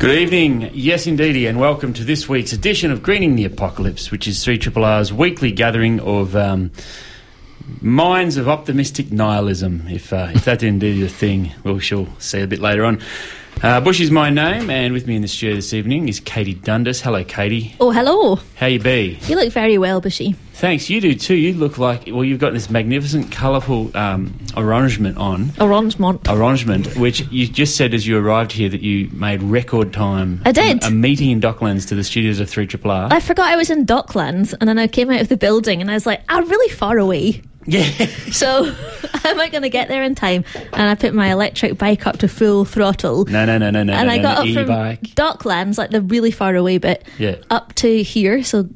Good evening, yes indeedy, and welcome to this week's edition of Greening the Apocalypse, which is 3RRR's weekly gathering of um, minds of optimistic nihilism. If uh, if that indeed is a thing, we shall see a bit later on. Uh, Bush is my name, and with me in the studio this evening is Katie Dundas. Hello, Katie. Oh, hello. How you be? You look very well, Bushy. Thanks. You do too. You look like well. You've got this magnificent, colourful um, arrangement on. Arrangement. Arrangement, which you just said as you arrived here that you made record time. I did. A, a meeting in Docklands to the studios of 3RRR. I forgot I was in Docklands, and then I came out of the building, and I was like, I'm really far away. Yeah. So, am I going to get there in time? And I put my electric bike up to full throttle. No, no, no, no, no. and no, I got no, up from e-bike. Docklands, like the really far away bit, Yeah. up to here, so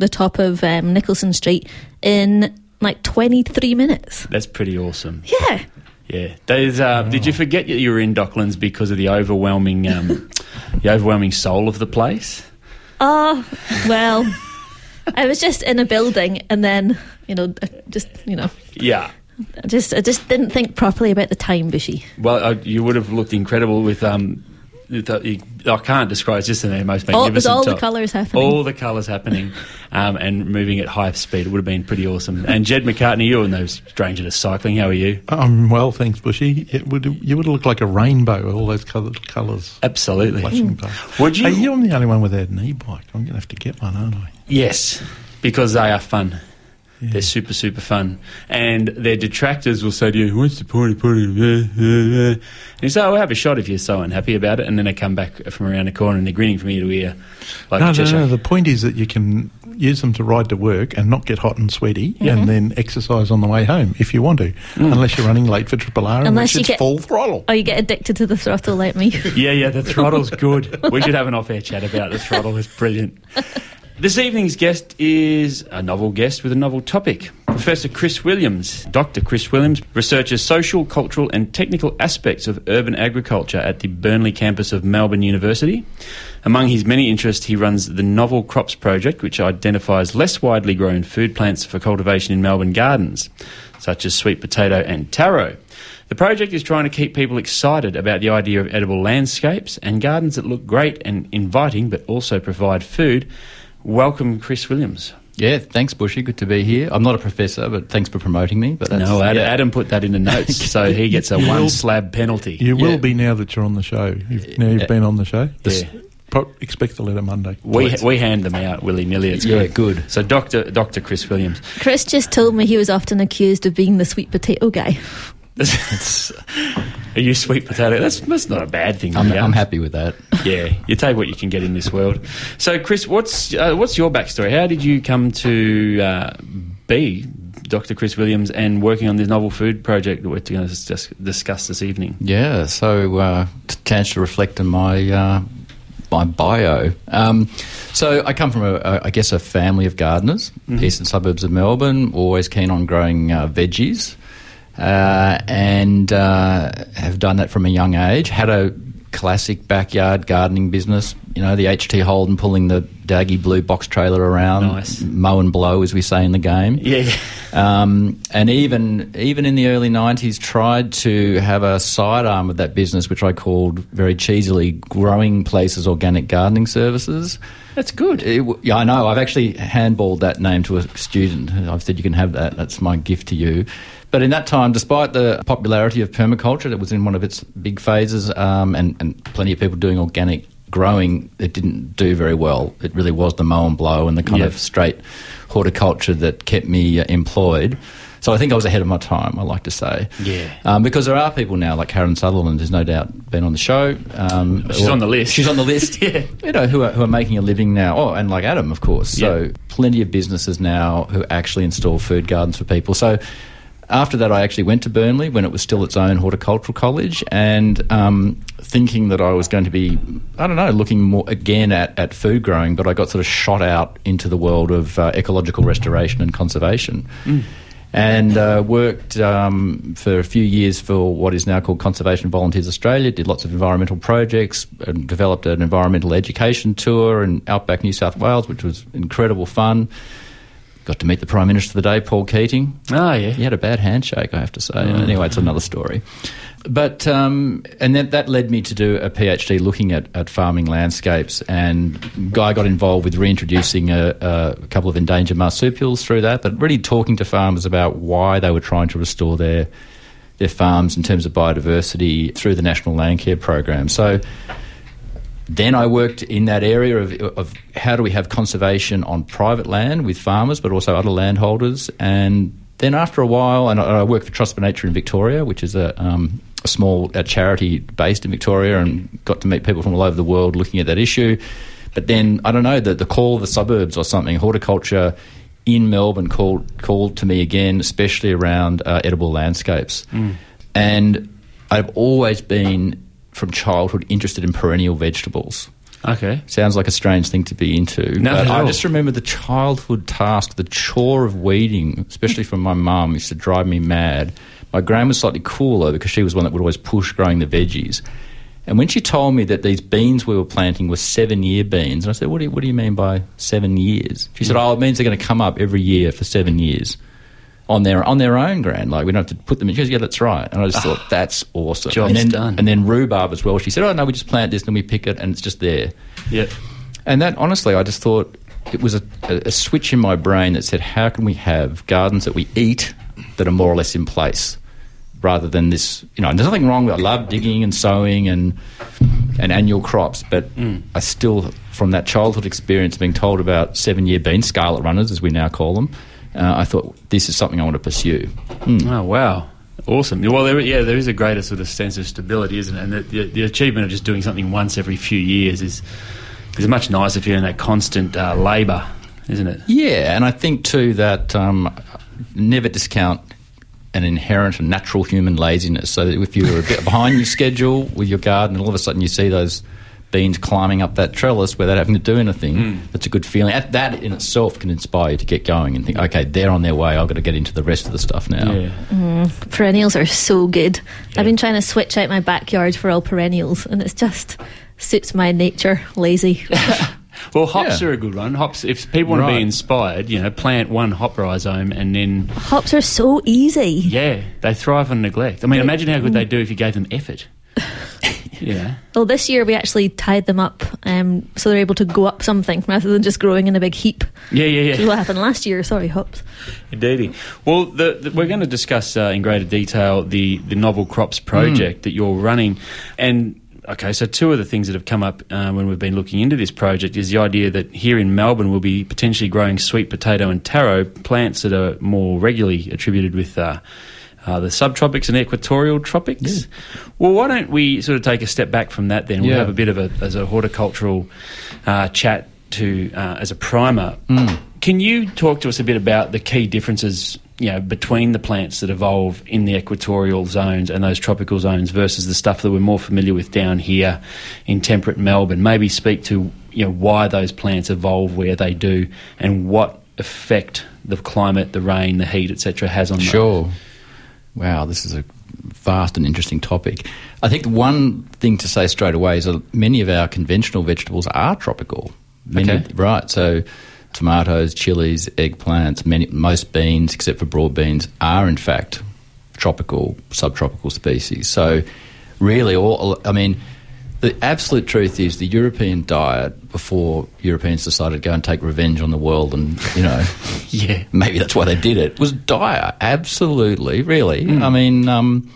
the top of um, Nicholson Street, in like 23 minutes. That's pretty awesome. Yeah. Yeah. Uh, Did you forget that you were in Docklands because of the overwhelming, um, the overwhelming soul of the place? Oh, well, I was just in a building, and then, you know, just, you know, Yeah. I just, I just didn't think properly about the time, Bushy. Well, uh, you would have looked incredible with. Um, with, you- I can't describe. It's just the most All- magnificent. with all the colours happening. All the colours happening, um, and moving at high speed. It would have been pretty awesome. And Jed McCartney, you're no stranger to cycling. How are you? I'm well, thanks, Bushy. It would you would look like a rainbow, with all those coloured colours Absolutely. flashing past. Would you? Hey, you're the only one without an e-bike. I'm going to have to get one, aren't I? Yes, because they are fun. They're super, super fun. And their detractors will say to you, What's the point of putting it? And you say, Oh, have a shot if you're so unhappy about it. And then they come back from around the corner and they're grinning from ear to ear. Like no, no, no. The point is that you can use them to ride to work and not get hot and sweaty, Mm-hmm. and then exercise on the way home if you want to, unless you're running late for Triple R, in Unless which you get- full throttle. Oh, you get addicted to the throttle like me. Yeah, yeah, the throttle's good. we should have an off air chat about the throttle. It's brilliant. This evening's guest is a novel guest with a novel topic. Professor Chris Williams. Dr. Chris Williams researches social, cultural, and technical aspects of urban agriculture at the Burnley campus of Melbourne University. Among his many interests, he runs the Novel Crops Project, which identifies less widely grown food plants for cultivation in Melbourne gardens, such as sweet potato and taro. The project is trying to keep people excited about the idea of edible landscapes and gardens that look great and inviting but also provide food. Welcome, Chris Williams. Yeah, thanks, Bushy. Good to be here. I'm not a professor, but thanks for promoting me. But that's, No, Adam, yeah. Adam put that in the notes, so he gets a You one will- slab penalty. You will be now that you're on the show. You've, now you've Yeah. been on the show. Yeah. Pro- expect the letter Monday. We, we hand them out willy nilly. It's Yeah, good. good. So, Doctor Doctor Chris Williams. Chris just told me he was often accused of being the sweet potato guy. Are you sweet potato? That's that's not a bad thing. I'm, I'm happy with that. Yeah, you take what you can get in this world. So, Chris, what's uh, what's your backstory? How did you come to uh, be Dr. Chris Williams and working on this novel food project that we're going to dis- discuss this evening? Yeah, so uh, chance to reflect on my uh, my bio. Um, so I come from a, a, I guess, a family of gardeners, eastern suburbs of Melbourne. Always keen on growing uh, veggies, uh, and uh, have done that from a young age. Had a classic backyard gardening business. You know, the HT Holden pulling the daggy blue box trailer around, Nice. mow and blow, as we say in the game. Yeah, Um, and even even in the early '90s, tried to have a sidearm of that business, which I called very cheesily "Growing Places Organic Gardening Services." that's good. It yeah, I know. I've actually handballed that name to a student. I've said you can have that. That's my gift to you. But in that time, despite the popularity of permaculture, that was in one of its big phases, um, and, and plenty of people doing organic growing, it didn't do very well. It really was the mow and blow and the kind Yeah. of straight horticulture that kept me uh, employed. So I think I was ahead of my time. I like to say, Yeah. um, because there are people now like Karen Sutherland, who's no doubt been on the show. Um, She's or- on the list. She's on the list. Yeah. you know who are, who are making a living now. Oh, and like Adam, of course. So Yeah. plenty of businesses now who actually install food gardens for people. So after that, I actually went to Burnley when it was still its own horticultural college, and um, thinking that I was going to be, I don't know, looking more again at, at food growing, but I got sort of shot out into the world of uh, ecological restoration and conservation. And uh, worked um, for a few years for what is now called Conservation Volunteers Australia. Did lots of environmental projects and developed an environmental education tour in outback New South Wales, which was incredible fun. Got to meet the Prime Minister of the day, Paul Keating. Oh, yeah. He had a bad handshake, I have to say. Anyway, it's another story. But um, and then that led me to do a PhD looking at, at farming landscapes, and Guy got involved with reintroducing a, a couple of endangered marsupials through that, but really talking to farmers about why they were trying to restore their their farms in terms of biodiversity through the National Landcare Program. So then I worked in that area of, of how do we have conservation on private land with farmers, but also other landholders. And then after a while, and I, I worked for Trust for Nature in Victoria, which is a, um, a small a charity based in Victoria, and got to meet people from all over the world looking at that issue. But then I don't know the the call of the suburbs or something. Horticulture in Melbourne called called to me again, especially around uh, edible landscapes. And I've always been from childhood interested in perennial vegetables. Okay. Sounds like a strange thing to be into. No, but I just remember the childhood task, the chore of weeding, especially from my mum, used to drive me mad. My gran was slightly cooler because she was one that would always push growing the veggies. And when she told me that these beans we were planting were seven year beans, and I said, what do, you, what do you mean by seven years? She said, mm. Oh, it means they're going to come up every year for seven years on their on their own grand. Like we don't have to put them in. She goes, Yeah, that's right. And I just thought, ah. That's awesome. Job's and then, done. And then rhubarb as well. She said, Oh, no, we just plant this and we pick it and it's just there. Yeah. And that, honestly, I just thought it was a, a, a switch in my brain that said, how can we have gardens that we eat that are more or less in place, rather than this? You know, and there's nothing wrong with. I love digging and sowing and and annual crops, but mm. I still, from that childhood experience, being told about seven-year bean scarlet runners, as we now call them, uh, I thought this is something I want to pursue. Oh wow, awesome! Well, there, yeah, there is a greater sort of sense of stability, isn't it? And the, the, the achievement of just doing something once every few years is is much nicer feeling. That constant uh, labour, isn't it? Yeah, and I think too that um, never discount an inherent and natural human laziness. So that if you're a bit behind your schedule with your garden, and all of a sudden you see those beans climbing up that trellis without having to do anything, hmm. that's a good feeling. That- That in itself can inspire you to get going and think, okay, they're on their way. I've got to get into the rest of the stuff now. Yeah. Mm-hmm. Perennials are so good. I've been trying to switch out my backyard for all perennials, and it's just suits my nature. Lazy. Well, hops Yeah. are a good one. Hops, if people want to be inspired, you know, plant one hop rhizome and then Hops are so easy. yeah, they thrive on neglect. I mean, imagine how good they'd do if you gave them effort. yeah. Well, this year we actually tied them up um, so they're able to go up something rather than just growing in a big heap. Yeah, yeah, yeah. Which is what happened last year. Sorry, hops. Indeedy. Well, the, the, we're going to discuss uh, in greater detail the, the novel crops project that you're running. And, okay, so two of the things that have come up uh, when we've been looking into this project is the idea that here in Melbourne we'll be potentially growing sweet potato and taro, plants that are more regularly attributed with. Uh, uh, the subtropics and equatorial tropics. Well, why don't we sort of take a step back from that then? We'll Yeah. have a bit of a, as a horticultural uh, chat to uh, as a primer. Can you talk to us a bit about the key differences, you know, between the plants that evolve in the equatorial zones and those tropical zones versus the stuff that we're more familiar with down here in temperate Melbourne? Maybe speak to you know why those plants evolve where they do and what effect the climate, the rain, the heat, etc., has on those. Sure. Wow, this is a vast and interesting topic. I think the one thing to say straight away is that many of our conventional vegetables are tropical. Many, Okay. Right, so tomatoes, chilies, eggplants, many, most beans, except for broad beans, are in fact tropical, subtropical species. So, really, all I mean, the absolute truth is the European diet before Europeans decided to go and take revenge on the world, and you know, Yeah. maybe that's why they did it, was dire. Absolutely, really. I mean, um,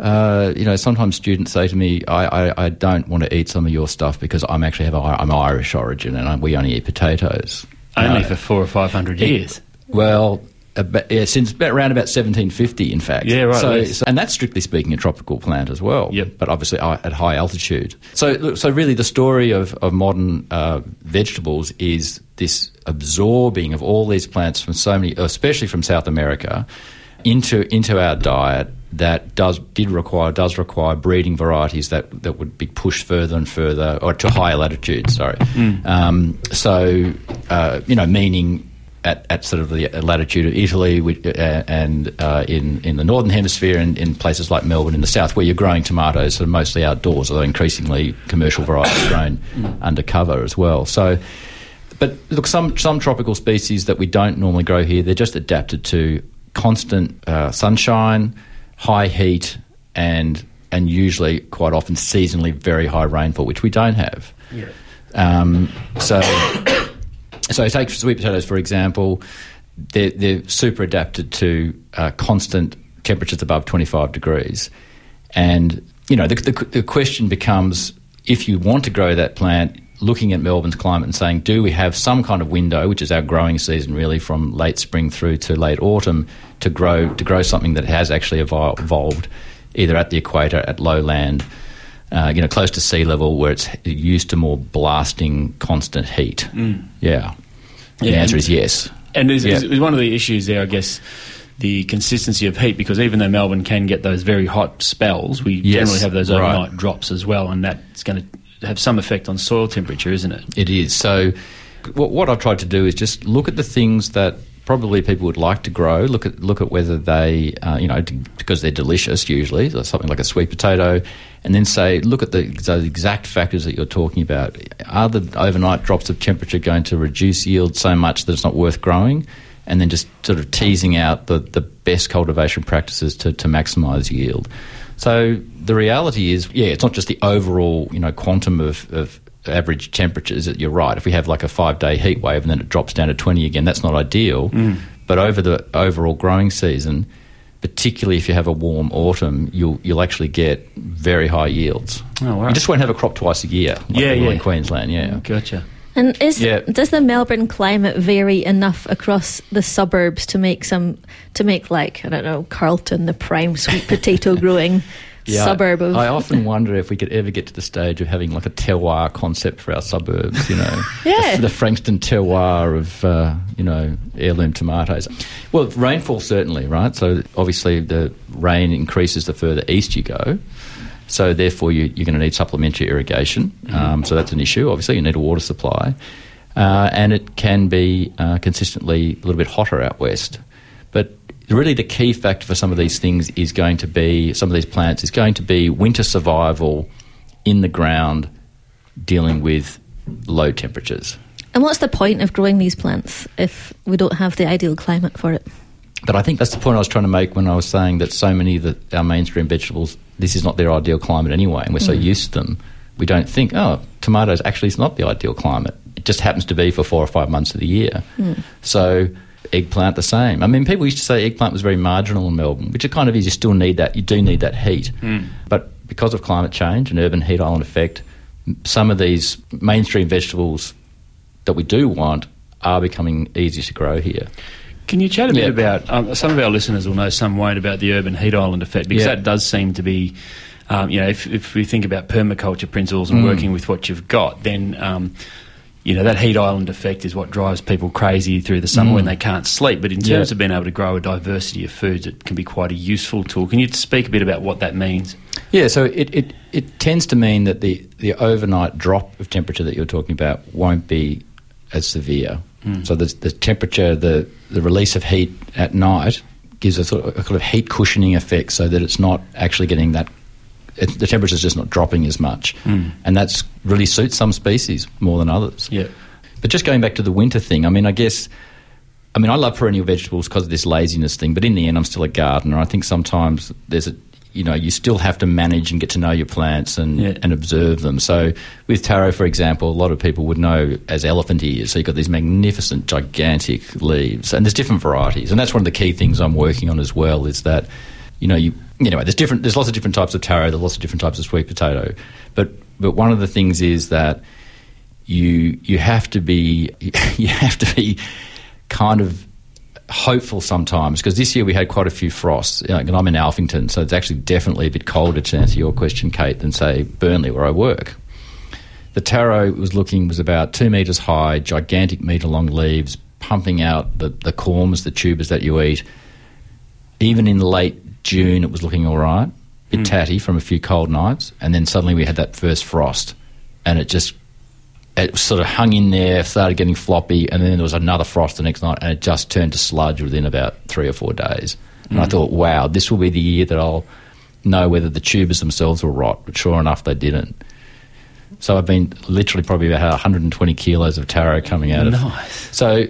Uh, you know, sometimes students say to me, I, I, I don't want to eat some of your stuff because I'm actually have I'm Irish origin and I, we only eat potatoes. Only No. for four or five hundred years. Well, about, yeah, since about, around about 1750, in fact. Yeah, right, So, yes. so- and that's strictly speaking a tropical plant as well. Yep. But obviously at high altitude. So, look, so really, the story of of modern uh, vegetables is this absorbing of all these plants from so many, especially from South America, into into our diet. That does did require does require breeding varieties that, that would be pushed further and further or to higher latitudes. Sorry, Mm. um, so uh, you know meaning at, at sort of the latitude of Italy uh, and uh, in, in the northern hemisphere and in places like Melbourne in the south where you're growing tomatoes that are mostly outdoors, although increasingly commercial varieties grown undercover as well. So, but look, some, some tropical species that we don't normally grow here, they're just adapted to constant uh, sunshine, high heat, and, and usually quite often seasonally very high rainfall, which we don't have. Yeah. Um, so, so take sweet potatoes for example. They're, they're super adapted to uh, constant temperatures above 25 degrees, and you know the, the, the question becomes if you want to grow that plant. Looking at Melbourne's climate and saying, do we have some kind of window, which is our growing season, really from late spring through to late autumn, to grow to grow something that has actually evolved, either at the equator, at lowland, uh, you know, close to sea level, where it's used to more blasting, constant heat. Mm. Yeah. The answer is yes. And is, Yeah. is, one of the issues there, I guess, the consistency of heat, because even though Melbourne can get those very hot spells, we Yes, generally have those right. overnight drops as well, and that's going to have some effect on soil temperature, isn't it? It is. So, what I've tried to do is just look at the things that probably people would like to grow. Look at look at whether they, uh, you know, because they're delicious usually, so something like a sweet potato, and then say, look at the those exact factors that you're talking about. Are the overnight drops of temperature going to reduce yield so much that it's not worth growing? And then just sort of teasing out the, the best cultivation practices to, to maximise yield. So the reality is, yeah, it's not just the overall, you know, quantum of, of average temperatures. You're right. If we have like a five day heat wave and then it drops down to 20 again, that's not ideal. Mm. But over the overall growing season, particularly if you have a warm autumn, you'll you'll actually get very high yields. Oh, wow. You just won't have a crop twice a year, like Yeah, yeah. in Queensland. Yeah, Gotcha. And is Yeah. does the Melbourne climate vary enough across the suburbs to make some to make like I don't know Carlton the prime sweet potato growing Yeah, suburb of I often wonder if we could ever get to the stage of having like a terroir concept for our suburbs. You know, Yeah. the, the Frankston terroir of uh, you know heirloom tomatoes. Well, rainfall certainly, right? So obviously the rain increases the further east you go. So therefore, you, you're going to need supplementary irrigation. Um, so that's an issue. Obviously, you need a water supply, uh, and it can be uh, consistently a little bit hotter out west. Really, the key factor for some of these things is going to be some of these plants is going to be winter survival in the ground, dealing with low temperatures. And what's the point of growing these plants if we don't have the ideal climate for it? But I think that's the point I was trying to make when I was saying that so many of the, our mainstream vegetables, this is not their ideal climate anyway, and we're so Mm. used to them, we don't think, oh, tomatoes actually is not the ideal climate. It just happens to be for four or five months of the year. Hmm. So eggplant the same. I mean, people used to say eggplant was very marginal in Melbourne, which it kind of is. You still need that. You do need that heat. Mm. But because of climate change and urban heat island effect, some of these mainstream vegetables that we do want are becoming easier to grow here. Can you chat a bit Yeah. about um, some of our listeners will know, some won't, about the urban heat island effect because Yeah. that does seem to be, um, you know, if, if we think about permaculture principles and Mm. working with what you've got, then. Um, you know that heat island effect is what drives people crazy through the summer Mm. when they can't sleep. But in Yeah. terms of being able to grow a diversity of foods, it can be quite a useful tool. Can you speak a bit about what that means? Yeah, so it, it, it tends to mean that the, the overnight drop of temperature that you're talking about won't be as severe. Mm. So the, the temperature, the, the release of heat at night gives a sort of, a kind of heat cushioning effect so that it's not actually getting that, it, the is just not dropping as much. Mm. And that's really suits some species more than others. Yeah. But just going back to the winter thing, I mean, I guess, I mean, I love perennial vegetables because of this laziness thing, but in the end, I'm still a gardener. I think sometimes there's a, you know, you still have to manage and get to know your plants and, Yeah. and observe them. So with taro, for example, a lot of people would know as elephant ears. So you've got these magnificent, gigantic leaves, and there's different varieties. And that's one of the key things I'm working on as well is that, you know, you, anyway, there's different. There's lots of different types of taro. There's lots of different types of sweet potato. But but one of the things is that you you have to be you have to be kind of hopeful sometimes because this year we had quite a few frosts. And I'm in Alphington, so it's actually definitely a bit colder to answer your question, Kate, than say Burnley where I work. The taro was looking was about two metres high, gigantic metre long leaves, pumping out the, the corms, the tubers that you eat. Even in late June, it was looking all right, A bit tatty from a few cold nights, and then suddenly we had that first frost, and it just it sort of hung in there, started getting floppy, and then there was another frost the next night, and it just turned to sludge within about three or four days. And I Mm. thought, wow, this will be the year that I'll know whether the tubers themselves will rot. But sure enough, they didn't. So I've been literally probably about 120 kilos of taro coming out of. Nice. So,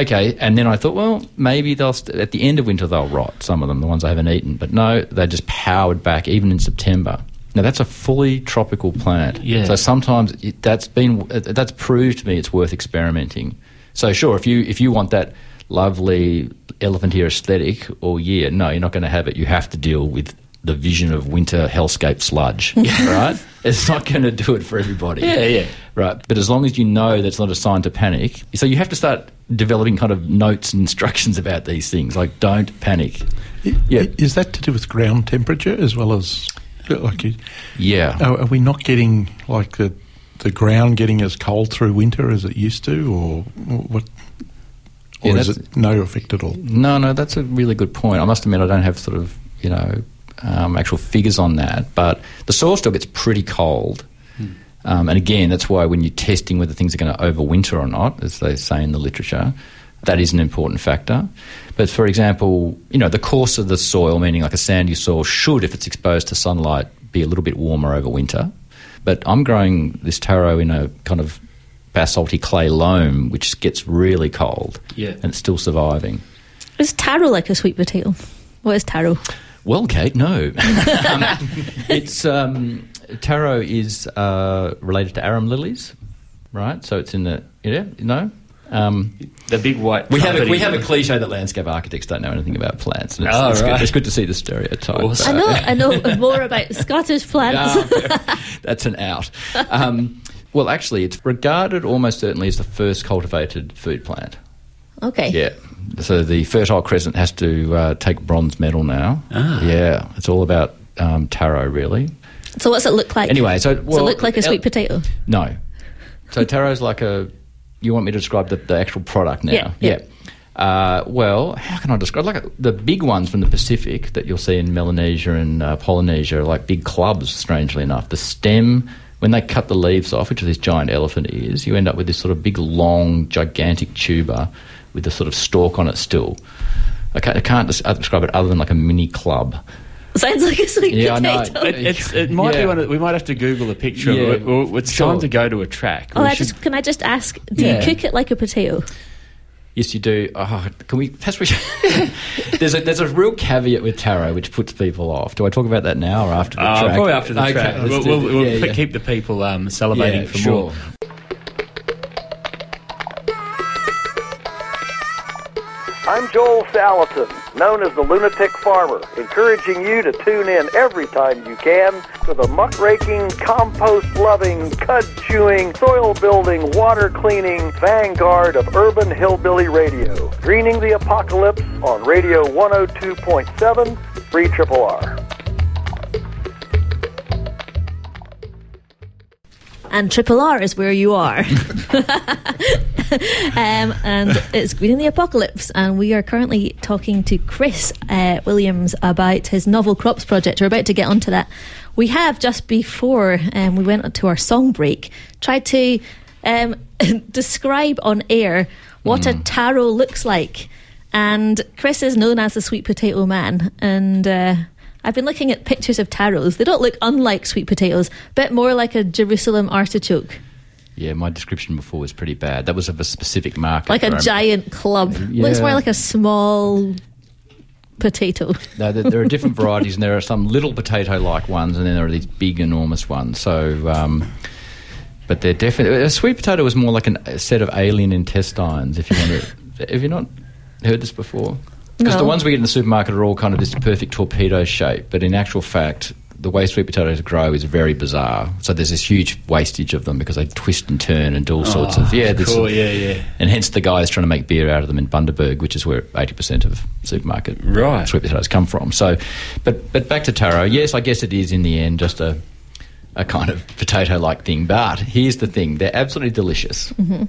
okay, and then I thought, well, maybe they'll st- at the end of winter they'll rot. Some of them, the ones I haven't eaten, but no, they just powered back even in September. Now that's a fully tropical plant. Yeah. So sometimes it, that's been uh, that's proved to me it's worth experimenting. So sure, if you if you want that lovely elephant ear aesthetic all year, no, you're not going to have it. You have to deal with the vision of winter hellscape sludge, right? It's not going to do it for everybody. Yeah, yeah. Right. But as long as you know that's not a sign to panic, so you have to start developing kind of notes and instructions about these things, like don't panic. Yeah. Is that to do with ground temperature as well as like? Yeah. Are, are we not getting like the the ground getting as cold through winter as it used to, or what? Or Yeah, is it no effect at all? No, no, that's a really good point. I must admit, I don't have sort of you know um, actual figures on that, but the soil still gets pretty cold. Um, and again, that's why when you're testing whether things are going to overwinter or not, as they say in the literature, that is an important factor. But for example, you know, the course of the soil, meaning like a sandy soil, should, if it's exposed to sunlight, be a little bit warmer over winter. But I'm growing this taro in a kind of basalty clay loam, which gets really cold, Yeah. and it's still surviving. Is taro like a sweet potato? What is taro? Well, Kate, no. um, it's um, taro is uh, related to arum lilies, right? So it's in the yeah no. Um, The big white. we have a, we have a cliche that landscape architects don't know anything about plants. And it's, Oh, it's, right. good, it's good to see the stereotype. Awesome. I know, I know more about Scottish plants. Yeah, that's an out. Um, well, actually, it's regarded almost certainly as the first cultivated food plant. okay. Yeah. So the Fertile Crescent has to uh, take bronze medal now. Ah. Yeah, it's all about um, taro, really. So what's it look like? Anyway, so Does it look like a sweet potato? No. So taro's like a. You want me to describe the, the actual product now? Yeah, yeah. Uh, well, how can I describe? Like the big ones from the Pacific that you'll see in Melanesia and uh, Polynesia are like big clubs. Strangely enough, the stem when they cut the leaves off, which are these giant elephant ears, you end up with this sort of big, long, gigantic tuber with a sort of stalk on it still. I can't, I can't uh, describe it other than like a mini club. Sounds like a sweet Yeah, I know. potato. It, it's, it might be one. Of, we might have to Google a picture. Yeah, of it. Well, It's sure. time to go to a track. Oh, I should- just can I just ask? Do Yeah. you cook it like a potato? Yes, you do. Oh, can we? Perhaps we should- there's a there's a real caveat with taro which puts people off. Do I talk about that now or after the Uh, track? probably after the Okay, track. We'll, we'll, we'll Yeah, yeah. keep the people um, salivating Yeah, for sure. more. I'm Joel Salatin, known as the Lunatic Farmer, encouraging you to tune in every time you can to the muckraking, compost loving, cud chewing, soil building, water cleaning vanguard of urban hillbilly radio. Greening the Apocalypse on Radio 102.7, Free Triple R. And Triple R is where you are. um, and it's Greening the Apocalypse. And we are currently talking to Chris uh, Williams about his novel crops project. We're about to get onto that. We have just before um, we went to our song break tried to um, describe on air what a taro looks like. And Chris is known as the sweet potato man. And uh, I've been looking at pictures of taros. They don't look unlike sweet potatoes, bit more like a Jerusalem artichoke, Yeah, my description before was pretty bad. That was of a specific market. like a I'm- giant club. Looks Yeah. more like a small potato. No, there, there are different varieties, and there are some little potato-like ones, and then there are these big, enormous ones. So, um, but they're definitely a sweet potato is more like an, a set of alien intestines. If you want to, have you not heard this before? Because the ones we get in the supermarket are all kind of this perfect torpedo shape, but in actual fact, the way sweet potatoes grow is very bizarre. So there's this huge wastage of them because they twist and turn and do all sorts of yeah. this- cool, yeah, yeah. And hence the guys trying to make beer out of them in Bundaberg, which is where 80% of supermarket Right. sweet potatoes come from. So, but but back to taro. Yes, I guess it is in the end just a a kind of potato-like thing. But here's the thing: they're absolutely delicious. Mhm.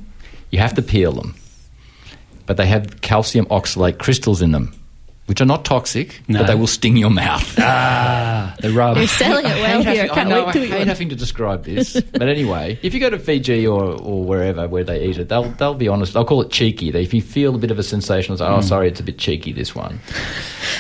You have to peel them, but they have calcium oxalate crystals in them, which are not toxic, No. but they will sting your mouth. Ah, the rub. You're selling it well hate here. having- Can't I know, wait to I hate having to describe this, but anyway, if you go to Fiji or, or wherever where they eat it, they'll they'll be honest. They'll call it cheeky. They, if you feel a bit of a sensation, it's like, oh, Mm. sorry, it's a bit cheeky. This one.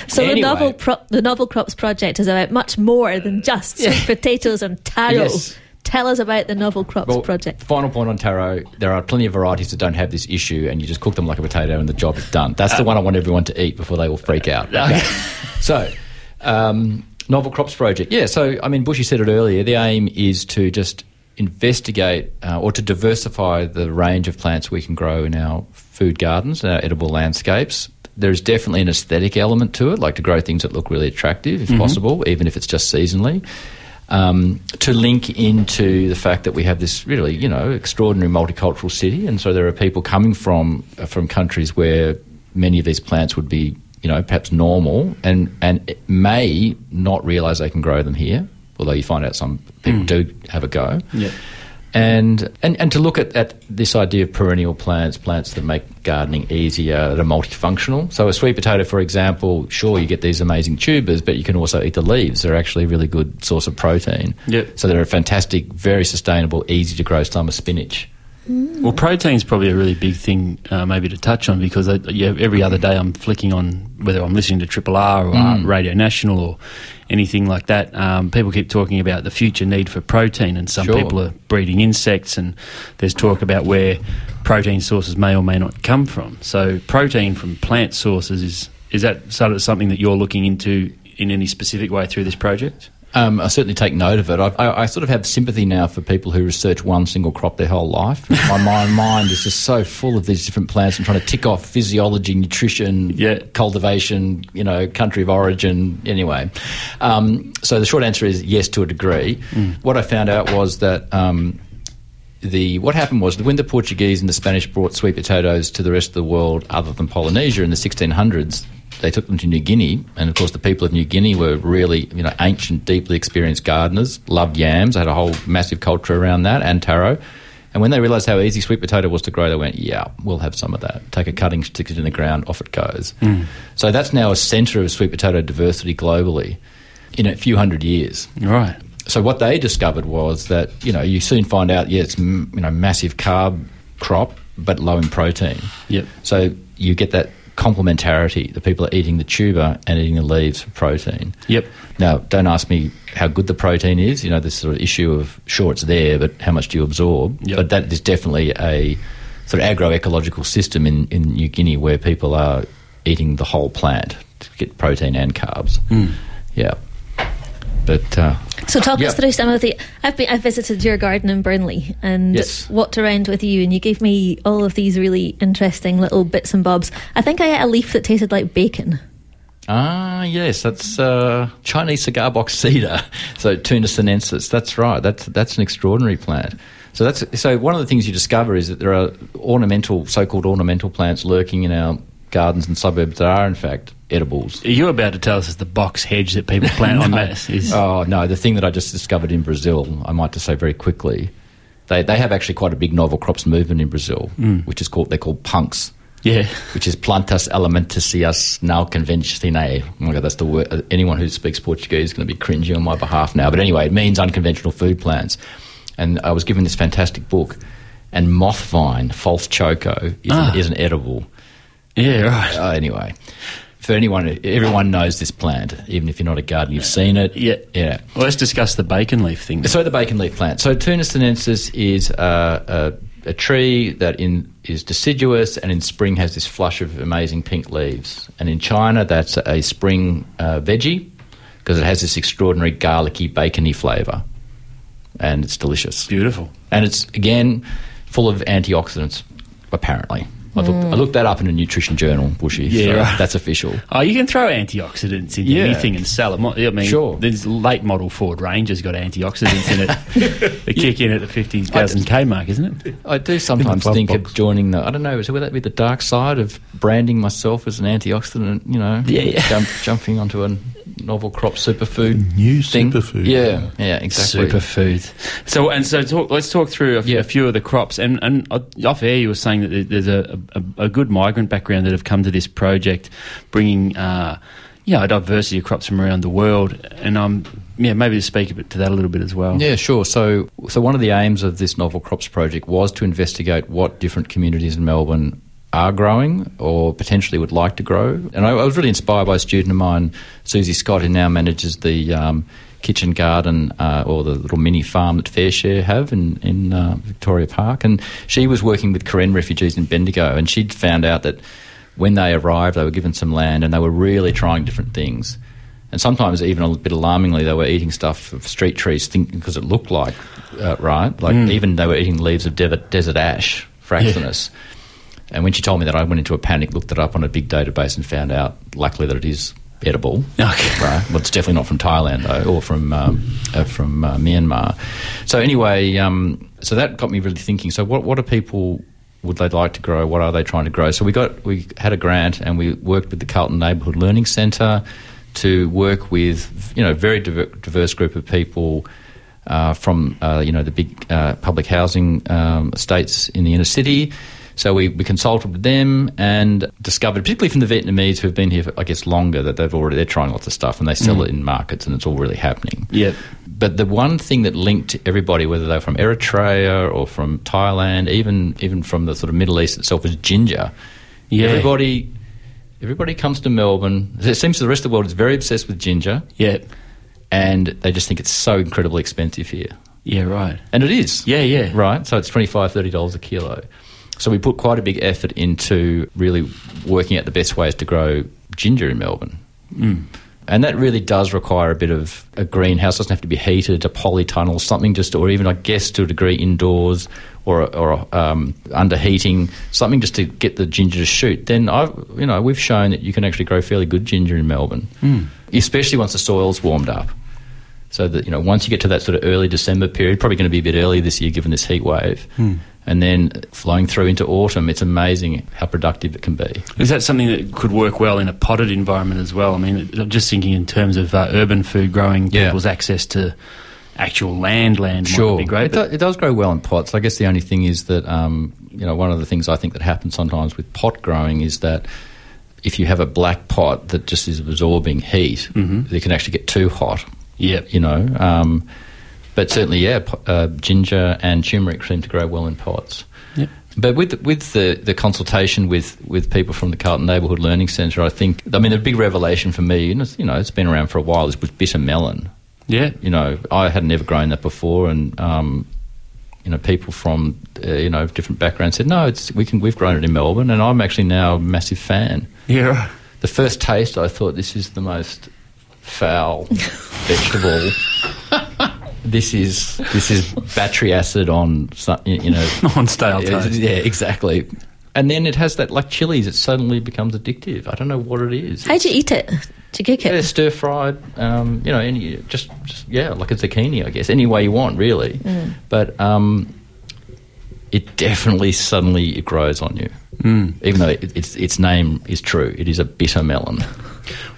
So the novel pro- the novel crops project is about much more than just sweet potatoes and taro. Yes. Tell us about the novel crops Well, project. Final point on taro: there are plenty of varieties that don't have this issue, and you just cook them like a potato, and the job is done. That's the one I want everyone to eat before they all freak out. Okay. so, um, novel crops project. Yeah. So, I mean, Bushy said it earlier. The aim is to just investigate uh, or to diversify the range of plants we can grow in our food gardens, our edible landscapes. There's definitely an aesthetic element to it, like to grow things that look really attractive, if Mhm. possible, even if it's just seasonally um, to link into the fact that we have this really, you know, extraordinary multicultural city, and so there are people coming from uh, from countries where many of these plants would be, you know, perhaps normal, and and may not realise they can grow them here. Although you find out some people Mm. do have a go. Yeah. And, and and to look at, at this idea of perennial plants, plants that make gardening easier, that are multifunctional. So a sweet potato, for example, sure you get these amazing tubers, but you can also eat the leaves. They're actually a really good source of protein. Yep. So they're a fantastic, very sustainable, easy to grow summer spinach. Well, protein's probably a really big thing, uh, maybe to touch on because I, yeah, every other day I'm flicking on whether I'm listening to Triple R or Mm. Radio National or anything like that. Um, people keep talking about the future need for protein, and some Sure. people are breeding insects, and there's talk about where protein sources may or may not come from. So, protein from plant sources is is that sort of something that you're looking into in any specific way through this project? Um, I certainly take note of it. I, I, I sort of have sympathy now for people who research one single crop their whole life. My mind, mind is just so full of these different plants and trying to tick off physiology, nutrition, cultivation, you know, country of origin. Anyway, um, so the short answer is yes to a degree. What I found out was that. Um, the what happened was that when the Portuguese and the Spanish brought sweet potatoes to the rest of the world, other than Polynesia in the 1600s, they took them to New Guinea, and of course the people of New Guinea were really you know ancient, deeply experienced gardeners, loved yams, had a whole massive culture around that, and taro. And when they realised how easy sweet potato was to grow, they went, "Yeah, we'll have some of that. Take a cutting, stick it in the ground, off it goes." Mm. So that's now a centre of sweet potato diversity globally in a few hundred years. Right. So what they discovered was that you know you soon find out yeah it's you know massive carb crop but low in protein. Yep. So you get that complementarity. The people are eating the tuber and eating the leaves for protein. Yep. Now, don't ask me how good the protein is. You know, this sort of issue of sure it's there, but how much do you absorb? Yep. But that is definitely a sort of agroecological system in, in New Guinea where people are eating the whole plant to get protein and carbs. Mm. Yeah. But uh, So talk Yeah. us through some of the. I've been. I've visited your garden in Burnley and Yes. walked around with you, and you gave me all of these really interesting little bits and bobs. I think I ate a leaf that tasted like bacon. Ah, yes, that's uh, Chinese cigar box cedar. So Toona sinensis. That's right. That's that's an extraordinary plant. So that's so one of the things you discover is that there are ornamental, so-called ornamental plants lurking in our gardens and suburbs that are in fact edibles. Are you about to tell us it's the box hedge that people plant on No. mass? Is Oh no, the thing that I just discovered in Brazil, I might just say very quickly, they they have actually quite a big novel crops movement in Brazil, Mm. which is called they're called punks. Yeah. Which is plantas alimenticias não convencionais. Oh my god, that's the word. Anyone who speaks Portuguese is going to be cringing on my behalf now. But anyway, it means unconventional food plants. And I was given this fantastic book, and moth vine, false choko, is, Ah. an, is an edible. Yeah, right. Uh, anyway, for anyone, everyone knows this plant, even if you're not a gardener, you've seen it. Yeah. Yeah. Well, let's discuss the bacon leaf thing. So the bacon leaf plant. So Toona sinensis is uh, a, a tree that in is deciduous and in spring has this flush of amazing pink leaves. And in China, that's a spring uh, veggie because it has this extraordinary garlicky, bacony flavour, and it's delicious. Beautiful. And it's again full of antioxidants, apparently. I looked, I hmm. looked that up in a nutrition journal, Bushy. Yeah, so right. that's official. Oh, you can throw antioxidants into Yeah. anything and sell it. I mean, Sure. there's late model Ford Ranger's got antioxidants in it. they kick in at the 15,000 K mark, isn't it? I do sometimes glove think box. of joining the. I don't know. Is would that be the dark side of branding myself as an antioxidant? You know, Yeah, yeah. Jump, jumping onto a novel crop superfood. New thing. superfood. Yeah, yeah, exactly. Superfood. So and so, talk, let's talk through a, f- Yeah. a few of the crops. And and uh, off air, you were saying that there's a, a, a good migrant background that have come to this project, bringing uh, yeah a diversity of crops from around the world. And um yeah maybe to speak a bit to that a little bit as well. Yeah, sure. So, so one of the aims of this novel crops project was to investigate what different communities in Melbourne are growing or potentially would like to grow. And I, I was really inspired by a student of mine, Susie Scott, who now manages the um, kitchen garden uh, or the little mini farm that FareShare have in in uh, Victoria Park. And she was working with Karen refugees in Bendigo, and she'd found out that when they arrived, they were given some land and they were really trying different things. And sometimes, even a bit alarmingly, they were eating stuff of street trees because it looked like, uh, right? Like, even they were eating leaves of desert, desert ash, fraxinus. And when she told me that, I went into a panic, looked it up on a big database, and found out, luckily, that it is edible. Okay. Right. Well, it's definitely not from Thailand, though, or from, um, uh, from uh, Myanmar. So, anyway, um, so that got me really thinking. So, what, what are people would they like to grow? What are they trying to grow? So we got we had a grant and we worked with the Carlton Neighbourhood Learning Centre to work with you know very diver- diverse group of people uh, from uh, you know the big uh, public housing um, estates in the inner city. So we, we consulted with them and discovered, particularly from the Vietnamese who have been here, for, I guess, longer, that they've already they're trying lots of stuff and they sell Mm. it in markets and it's all really happening. Yep. But the one thing that linked everybody, whether they were from Eritrea or from Thailand, even even from the sort of Middle East itself, was ginger. Yeah. Everybody, everybody comes to Melbourne. It seems to the rest of the world is very obsessed with ginger. Yeah. And they just think it's so incredibly expensive here. Yeah. Right. And it is. Yeah. Yeah. Right? So it's $25, $30 a kilo. So we put quite a big effort into really working out the best ways to grow ginger in Melbourne. Mm. And that really does require a bit of a greenhouse. It doesn't have to be heated, a polytunnel, something just, or even, I guess, to a degree, indoors or, or um, under heating, something just to get the ginger to shoot. Then, I've, you know, we've shown that you can actually grow fairly good ginger in Melbourne, Mm. especially once the soil's warmed up. So that, you know, once you get to that sort of early December period, probably going to be a bit early this year given this heat wave, Hmm. and then flowing through into autumn, it's amazing how productive it can be. Is that something that could work well in a potted environment as well? I mean, I'm just thinking in terms of uh, urban food growing, Yeah. people's access to actual land, land Sure, might be great. It, do, it does grow well in pots. I guess the only thing is that um, you know one of the things I think that happens sometimes with pot growing is that if you have a black pot that just is absorbing heat, Mhm. it can actually get too hot. Yep. you know. Um, but certainly, yeah, uh, ginger and turmeric seem to grow well in pots. Yep. But with with the, the consultation with, with people from the Carlton Neighbourhood Learning Centre, I think I mean the big revelation for me, and you know, it's been around for a while, is with bitter melon. Yeah. You know, I had never grown that before, and um, you know, people from uh, you know different backgrounds said, no, it's we can we've grown it in Melbourne, and I'm actually now a massive fan. Yeah. The first taste, I thought this is the most foul vegetable. This is this is battery acid on you know On stale yeah, toast. yeah exactly. And then it has that like chilies. It suddenly becomes addictive. I don't know what it is. How'd you eat it? Did you cook it? Yeah, stir fried. Um, you know, any just, just yeah, like a zucchini, I guess. Any way you want, really. Mm. But um, it definitely suddenly it grows on you. Mm. Even though it, its its name is true, it is a bitter melon.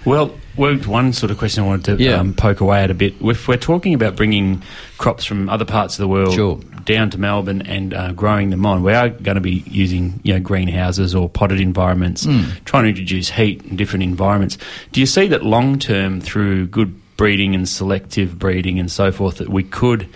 Well, one sort of question I wanted to Yeah. um, poke away at a bit. If we're talking about bringing crops from other parts of the world Sure. down to Melbourne and uh, growing them on, we are going to be using you know greenhouses or potted environments, Mm. trying to introduce heat in different environments. Do you see that long term through good breeding and selective breeding and so forth that we could?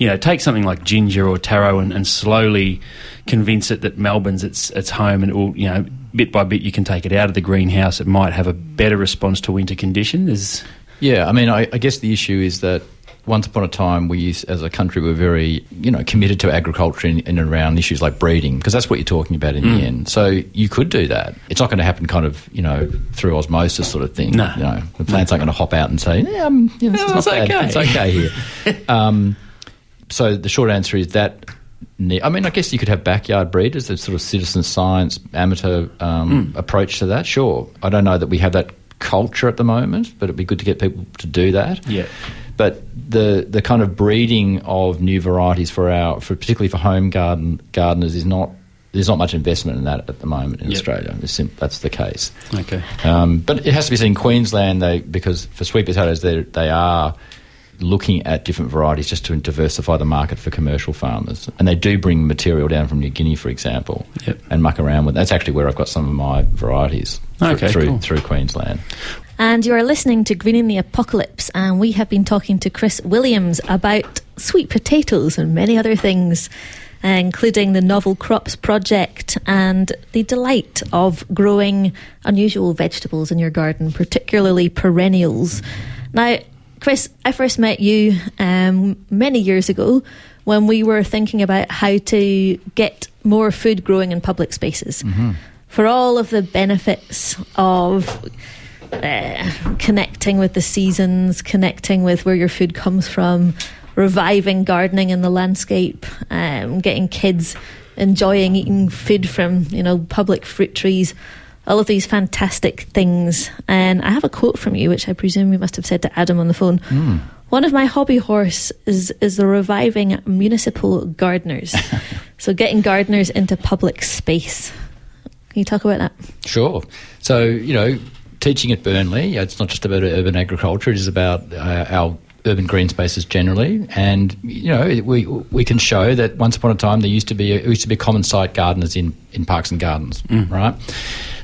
You know, take something like ginger or taro and, and slowly convince it that Melbourne's its its home, and it will, you know, bit by bit you can take it out of the greenhouse. It might have a better response to winter conditions. Yeah, I mean, I, I guess the issue is that once upon a time, we used, as a country were very, you know, committed to agriculture in, in and around issues like breeding, because that's what you're talking about in Mm. the end. So you could do that. It's not going to happen kind of, you know, through osmosis sort of thing. No. You know, the plants aren't going to hop out and say, yeah, um, yeah this No, is it's not bad. okay." It's okay here. um, so the short answer is that I mean, I guess you could have backyard breeders, that sort of citizen science, amateur um, Hmm. approach to that. Sure, I don't know that we have that culture at the moment, but it'd be good to get people to do that. Yeah. But the the kind of breeding of new varieties for our, for particularly for home garden gardeners, is not. There's not much investment in that at the moment in Yep. Australia. Sim- that's the case. Okay. Um, but it has to be seen in Queensland, they, because for sweet potatoes, they they are looking at different varieties just to diversify the market for commercial farmers. And they do bring material down from New Guinea, for example, Yep. and muck around with. That's actually where I've got some of my varieties thr- Okay, through cool. through Queensland. And you are listening to Greening the Apocalypse, and we have been talking to Chris Williams about sweet potatoes and many other things, including the Novel Crops Project and the delight of growing unusual vegetables in your garden, particularly perennials. Now, Chris, I first met you um, many years ago when we were thinking about how to get more food growing in public spaces. For all of the benefits of uh, connecting with the seasons, connecting with where your food comes from, reviving gardening in the landscape, um, getting kids enjoying eating food from you know public fruit trees. All of these fantastic things. And I have a quote from you, which I presume you must have said to Adam on the phone. One of my hobby horse is is the reviving municipal gardeners. so getting gardeners into public space. Can you talk about that? Sure. So, you know, teaching at Burnley, it's not just about urban agriculture, it is about uh, our urban green spaces generally. And, you know, we, we can show that once upon a time there used to be, used to be common sight gardeners in, in parks and gardens, right?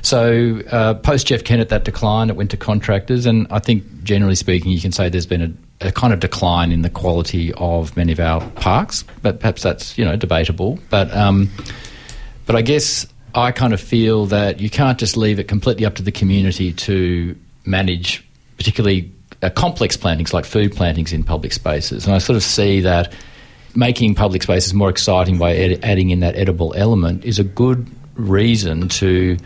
So, uh, post Jeff Kennett, that decline, it went to contractors. And I think, generally speaking, you can say there's been a, a kind of decline in the quality of many of our parks, but perhaps that's, you know, debatable. But, um, but I guess I kind of feel that you can't just leave it completely up to the community to manage, particularly uh, complex plantings like food plantings in public spaces. And I sort of see that making public spaces more exciting by ed- adding in that edible element is a good reason to.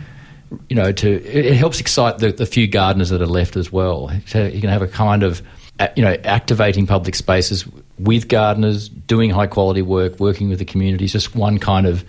You know, to it, helps excite the, the few gardeners that are left as well. So you can have a kind of, uh, you know, activating public spaces with gardeners, doing high quality work, working with the community. It's just one kind of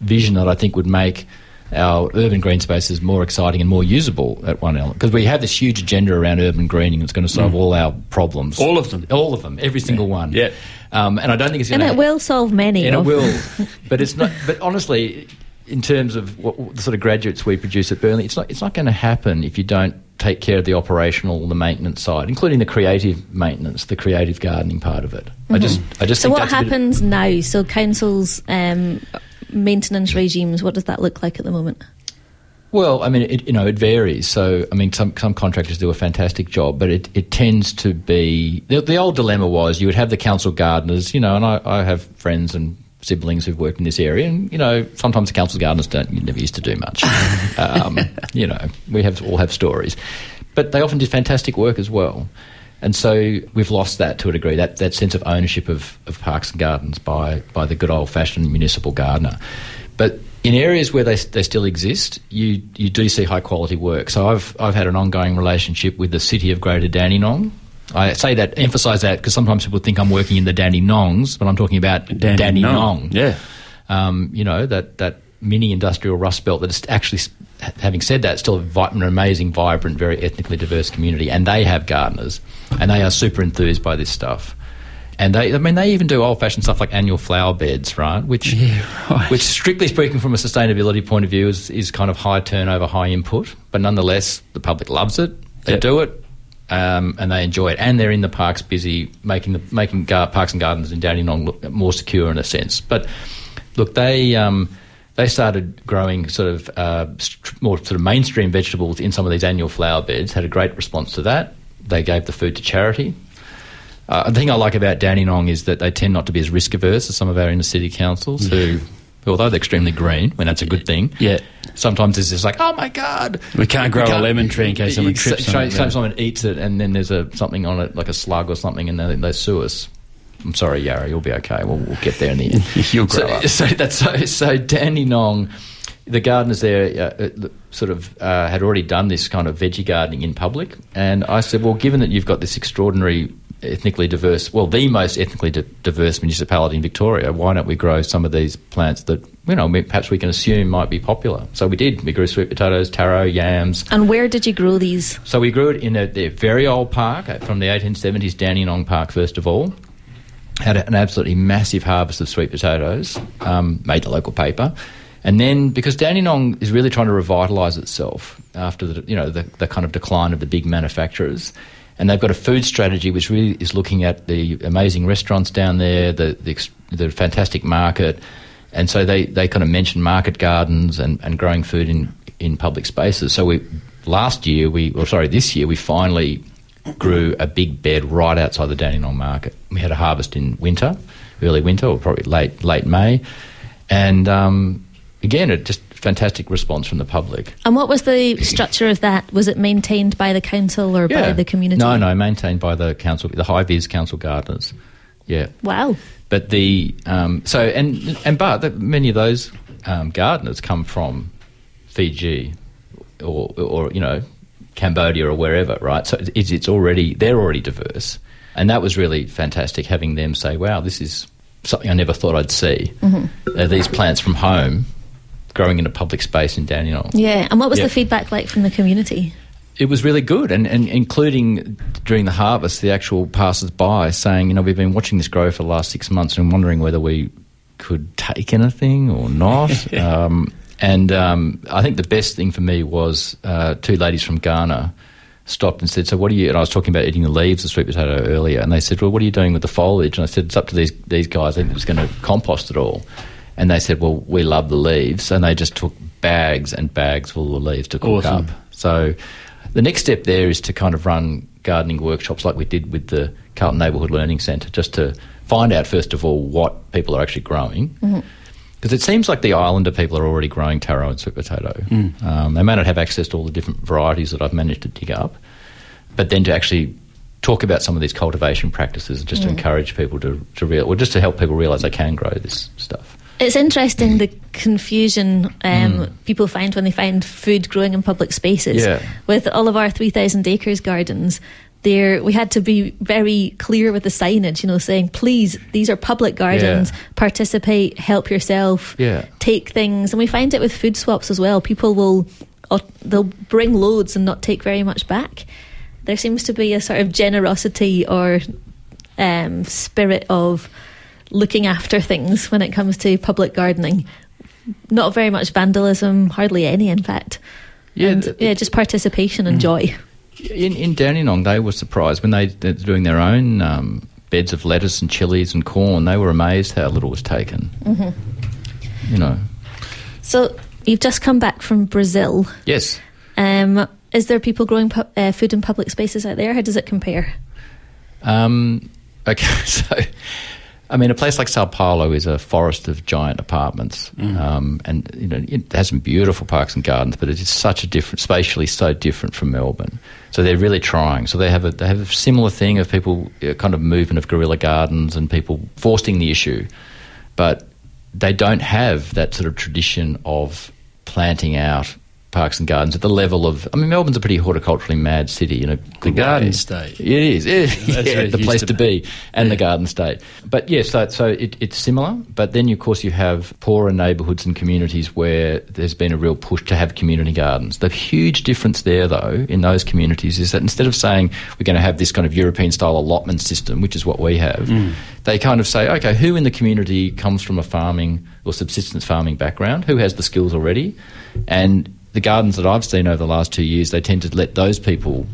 vision that I think would make our urban green spaces more exciting and more usable at one element. Because we have this huge agenda around urban greening that's going to solve Mm. all our problems. All of them. All of them. Every single one. Yeah. Um, and I don't think it's going And to it will solve many. and it will. but it's not. But honestly, in terms of what, what the sort of graduates we produce at Burnley, it's not. It's not going to happen if you don't take care of the operational, the maintenance side, including the creative maintenance, the creative gardening part of it. I just. I just. So think what that's a bit- happens now? So councils' um, maintenance regimes. What does that look like at the moment? Well, I mean, it, you know, it varies. So, I mean, some some contractors do a fantastic job, but it, it tends to be the, the old dilemma was you would have the council gardeners, you know, and I, I have friends and siblings who've worked in this area, and you know, sometimes the council gardeners don't you never used to do much. um, you know, we have all have stories, but they often did fantastic work as well. And so we've lost that to a degree, that, that sense of ownership of, of parks and gardens by, by the good old fashioned municipal gardener. But in areas where they, they still exist, you, you do see high quality work. So I've, I've had an ongoing relationship with the city of Greater Dandenong. I say that, emphasise that, because sometimes people think I'm working in the Dandenongs, but I'm talking about Dandenong. Yeah. Um, you know, that, that mini industrial rust belt that is actually, having said that, still an amazing, vibrant, very ethnically diverse community. And they have gardeners, and they are super enthused by this stuff. And they, I mean, they even do old-fashioned stuff like annual flower beds, right? Which, which, strictly speaking, from a sustainability point of view, is, is kind of high turnover, high input. But nonetheless, the public loves it. They Yep. do it, um, and they enjoy it. And they're in the parks, busy making the making gar- parks and gardens in Dandenong look more secure in a sense. But look, they um, they started growing sort of uh, more sort of mainstream vegetables in some of these annual flower beds. Had a great response to that. They gave the food to charity. Uh, the thing I like about Dandenong is that they tend not to be as risk averse as some of our inner city councils who. Although they're extremely green, when that's a good thing. Yeah. Sometimes it's just like, oh my god, We can't grow a lemon tree in case someone trips so- on it, someone eats it, and then there's a something on it, like a slug or something, and they, they sue us. I'm sorry, Yarra, you'll be okay. We'll, we'll get there in the end. You'll so, grow up. So that's so, so Dandenong, the gardeners there uh, uh, sort of uh, had already done this kind of veggie gardening in public, and I said, well, given that you've got this extraordinary ethnically diverse, well, the most ethnically di- diverse municipality in Victoria. Why don't we grow some of these plants that you know perhaps we can assume might be popular? So we did. We grew sweet potatoes, taro, yams. And where did you grow these? So we grew it in a, the very old park uh, from the 1870s, Dandenong Park, first of all. Had an absolutely massive harvest of sweet potatoes, um, made the local paper. And then, because Dandenong is really trying to revitalise itself after the, you know, the, the kind of decline of the big manufacturers, and they've got a food strategy which really is looking at the amazing restaurants down there, the, the, the fantastic market, and so they, they kind of mention market gardens and, and growing food in, in public spaces. So we last year we, or sorry, this year we finally grew a big bed right outside the Dandenong market. We had a harvest in winter, early winter, or probably late late May, and um, again, it just fantastic response from the public. And what was the structure of that? Was it maintained by the council or by the community? No, no, maintained by the council, the high vis council gardeners. Yeah. Wow. But the um, so and and but the, many of those um, gardeners come from Fiji or or you know Cambodia or wherever, right? So it's, it's already they're already diverse, and that was really fantastic having them say, "Wow, this is something I never thought I'd see." Mhm. Uh, these plants from home growing in a public space in Dandenong. Yeah. And what was Yeah. the feedback like from the community? It was really good, and, and including during the harvest, the actual passers by saying, you know, we've been watching this grow for the last six months and wondering whether we could take anything or not. um, and um, I think the best thing for me was uh, two ladies from Ghana stopped and said, "So what are you?" And I was talking about eating the leaves of sweet potato earlier, and they said, "Well, what are you doing with the foliage?" And I said, "It's up to these these guys. They're just going to compost it all." And they said, "Well, we love the leaves," and they just took bags and bags full of leaves to cook Awesome. up. So the next step there is to kind of run gardening workshops like we did with the Carlton Neighbourhood Learning Centre, just to find out first of all what people are actually growing. Mhm. Because it seems like the islander people are already growing taro and sweet potato. Mm. Um, they may not have access to all the different varieties that I've managed to dig up, but then to actually talk about some of these cultivation practices, just to Mm. encourage people to, to real, or just to help people realise they can grow this stuff. It's interesting the confusion um, Mm. people find when they find food growing in public spaces. Yeah. With all of our 3,000 acres gardens, there we had to be very clear with the signage, you know, saying, please, these are public gardens, Yeah. participate, help yourself, Yeah. take things. And we find it with food swaps as well. People will uh, they'll bring loads and not take very much back. There seems to be a sort of generosity or um, spirit of looking after things when it comes to public gardening. Not very much vandalism, hardly any, in fact. Yeah, and, yeah, just participation and joy. In, in Dandenong, they were surprised when they they're doing their own um, beds of lettuce and chilies and corn. They were amazed how little was taken. hmm You know, So you've just come back from Brazil. yes. Um, is there people growing pu- uh, food in public spaces out there? How does it compare? Um, okay, so I mean, a place like Sao Paulo is a forest of giant apartments, um, and you know it has some beautiful parks and gardens, but it is such a different, spatially so different from Melbourne. So they're really trying. So they have a they have a similar thing of people uh, kind of movement of guerrilla gardens and people forcing the issue, but they don't have that sort of tradition of planting out parks and gardens at the level of. I mean, Melbourne's a pretty horticulturally mad city. You know, The Garden State. It is. It, That's yeah, the place to be. be, and the Garden State. But yes, so, so it, it's similar. But then, of course, you have poorer neighbourhoods and communities where there's been a real push to have community gardens. The huge difference there, though, in those communities is that instead of saying we're going to have this kind of European style allotment system, which is what we have, Mm. they kind of say, okay, who in the community comes from a farming or subsistence farming background? Who has the skills already? And the gardens that I've seen over the last two years, they tend to let those people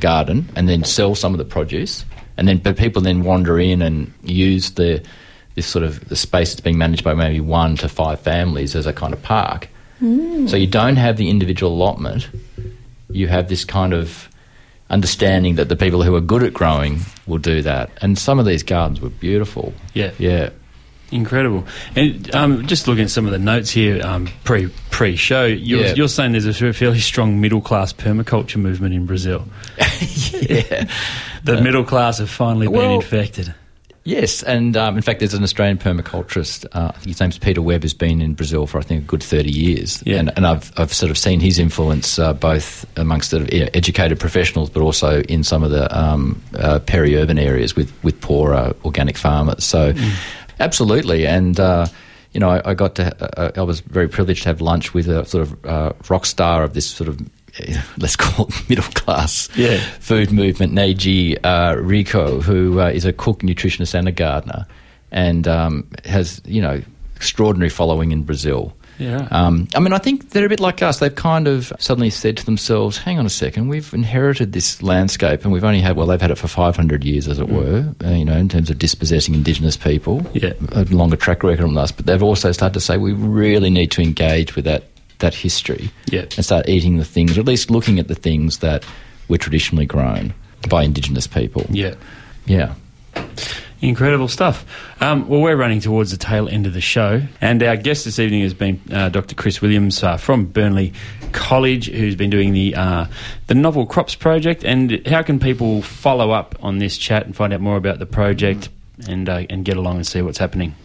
garden and then sell some of the produce, and then but people then wander in and use the this sort of the space that's being managed by maybe one to five families as a kind of park. Mm. So you don't have the individual allotment. You have this kind of understanding that the people who are good at growing will do that. And some of these gardens were beautiful. Yeah. Yeah. Incredible. And um, just looking at some of the notes here um, pre pre show, you're, Yeah. you're saying there's a fairly strong middle class permaculture movement in Brazil. yeah. The middle class have finally been infected. Yes, and um, in fact, there's an Australian permaculturist. Uh, I think his name's Peter Webb, who's been in Brazil for I think a good thirty years. Yeah. and, and I've I've sort of seen his influence uh, both amongst the you know, educated professionals, but also in some of the um, uh, peri-urban areas with with poorer organic farmers. So, absolutely, and. Uh, you know, I, I got to. Uh, I was very privileged to have lunch with a sort of uh, rock star of this sort of, let's call it middle class Yeah. food movement, Neide uh, Rigo, who uh, is a cook, nutritionist, and a gardener, and um, has you know extraordinary following in Brazil. Yeah. Um, I mean, I think they're a bit like us. They've kind of suddenly said to themselves, "Hang on a second, we've inherited this landscape, and we've only had well, they've had it for 500 years, as it were. Uh, you know, in terms of dispossessing Indigenous people, Yeah. a longer track record than us. But they've also started to say we really need to engage with that that history Yeah. and start eating the things, or at least looking at the things that were traditionally grown by Indigenous people. Yeah. Yeah. Incredible stuff. Um, well, we're running towards the tail end of the show, and our guest this evening has been uh, Dr. Chris Williams uh, from Burnley College, who's been doing the uh, the Novel Crops Project. And how can people follow up on this chat and find out more about the project and uh, and get along and see what's happening?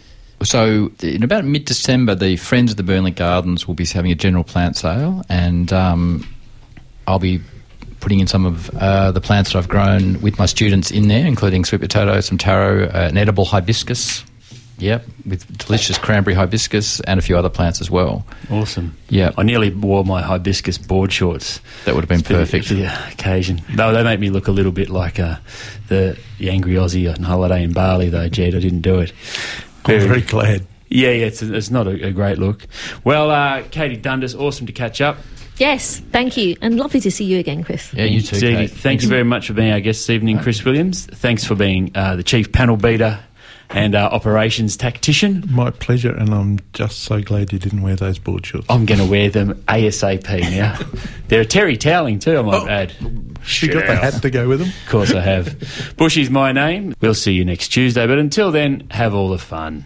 So, in about mid December, the Friends of the Burnley Gardens will be having a general plant sale, and um, I'll be putting in some of uh, the plants that I've grown with my students in there, including sweet potato, some taro, uh, an edible hibiscus. Yep, with delicious cranberry hibiscus and a few other plants as well. Awesome. Yeah. I nearly wore my hibiscus board shorts. That would have been for perfect. for the occasion. Though they make me look a little bit like uh, the, the angry Aussie on holiday in Bali, though, Jed. I didn't do it. I'm very glad. Yeah, yeah, it's, it's not a, a great look. Well, uh, Katie Dundas, awesome to catch up. Yes, thank you, and lovely to see you again, Chris. Yeah, you too. Zeddy, Kate. thank you very much for being our guest this evening, Chris Williams. Thanks for being uh, the chief panel beater and uh, operations tactician. My pleasure, and I'm just so glad you didn't wear those board shorts. I'm going to wear them ASAP now. They're a terry toweling too, I might Oh, add. you got the hat to go with them. Of course I have. Bushy's my name. We'll see you next Tuesday, but until then, have all the fun.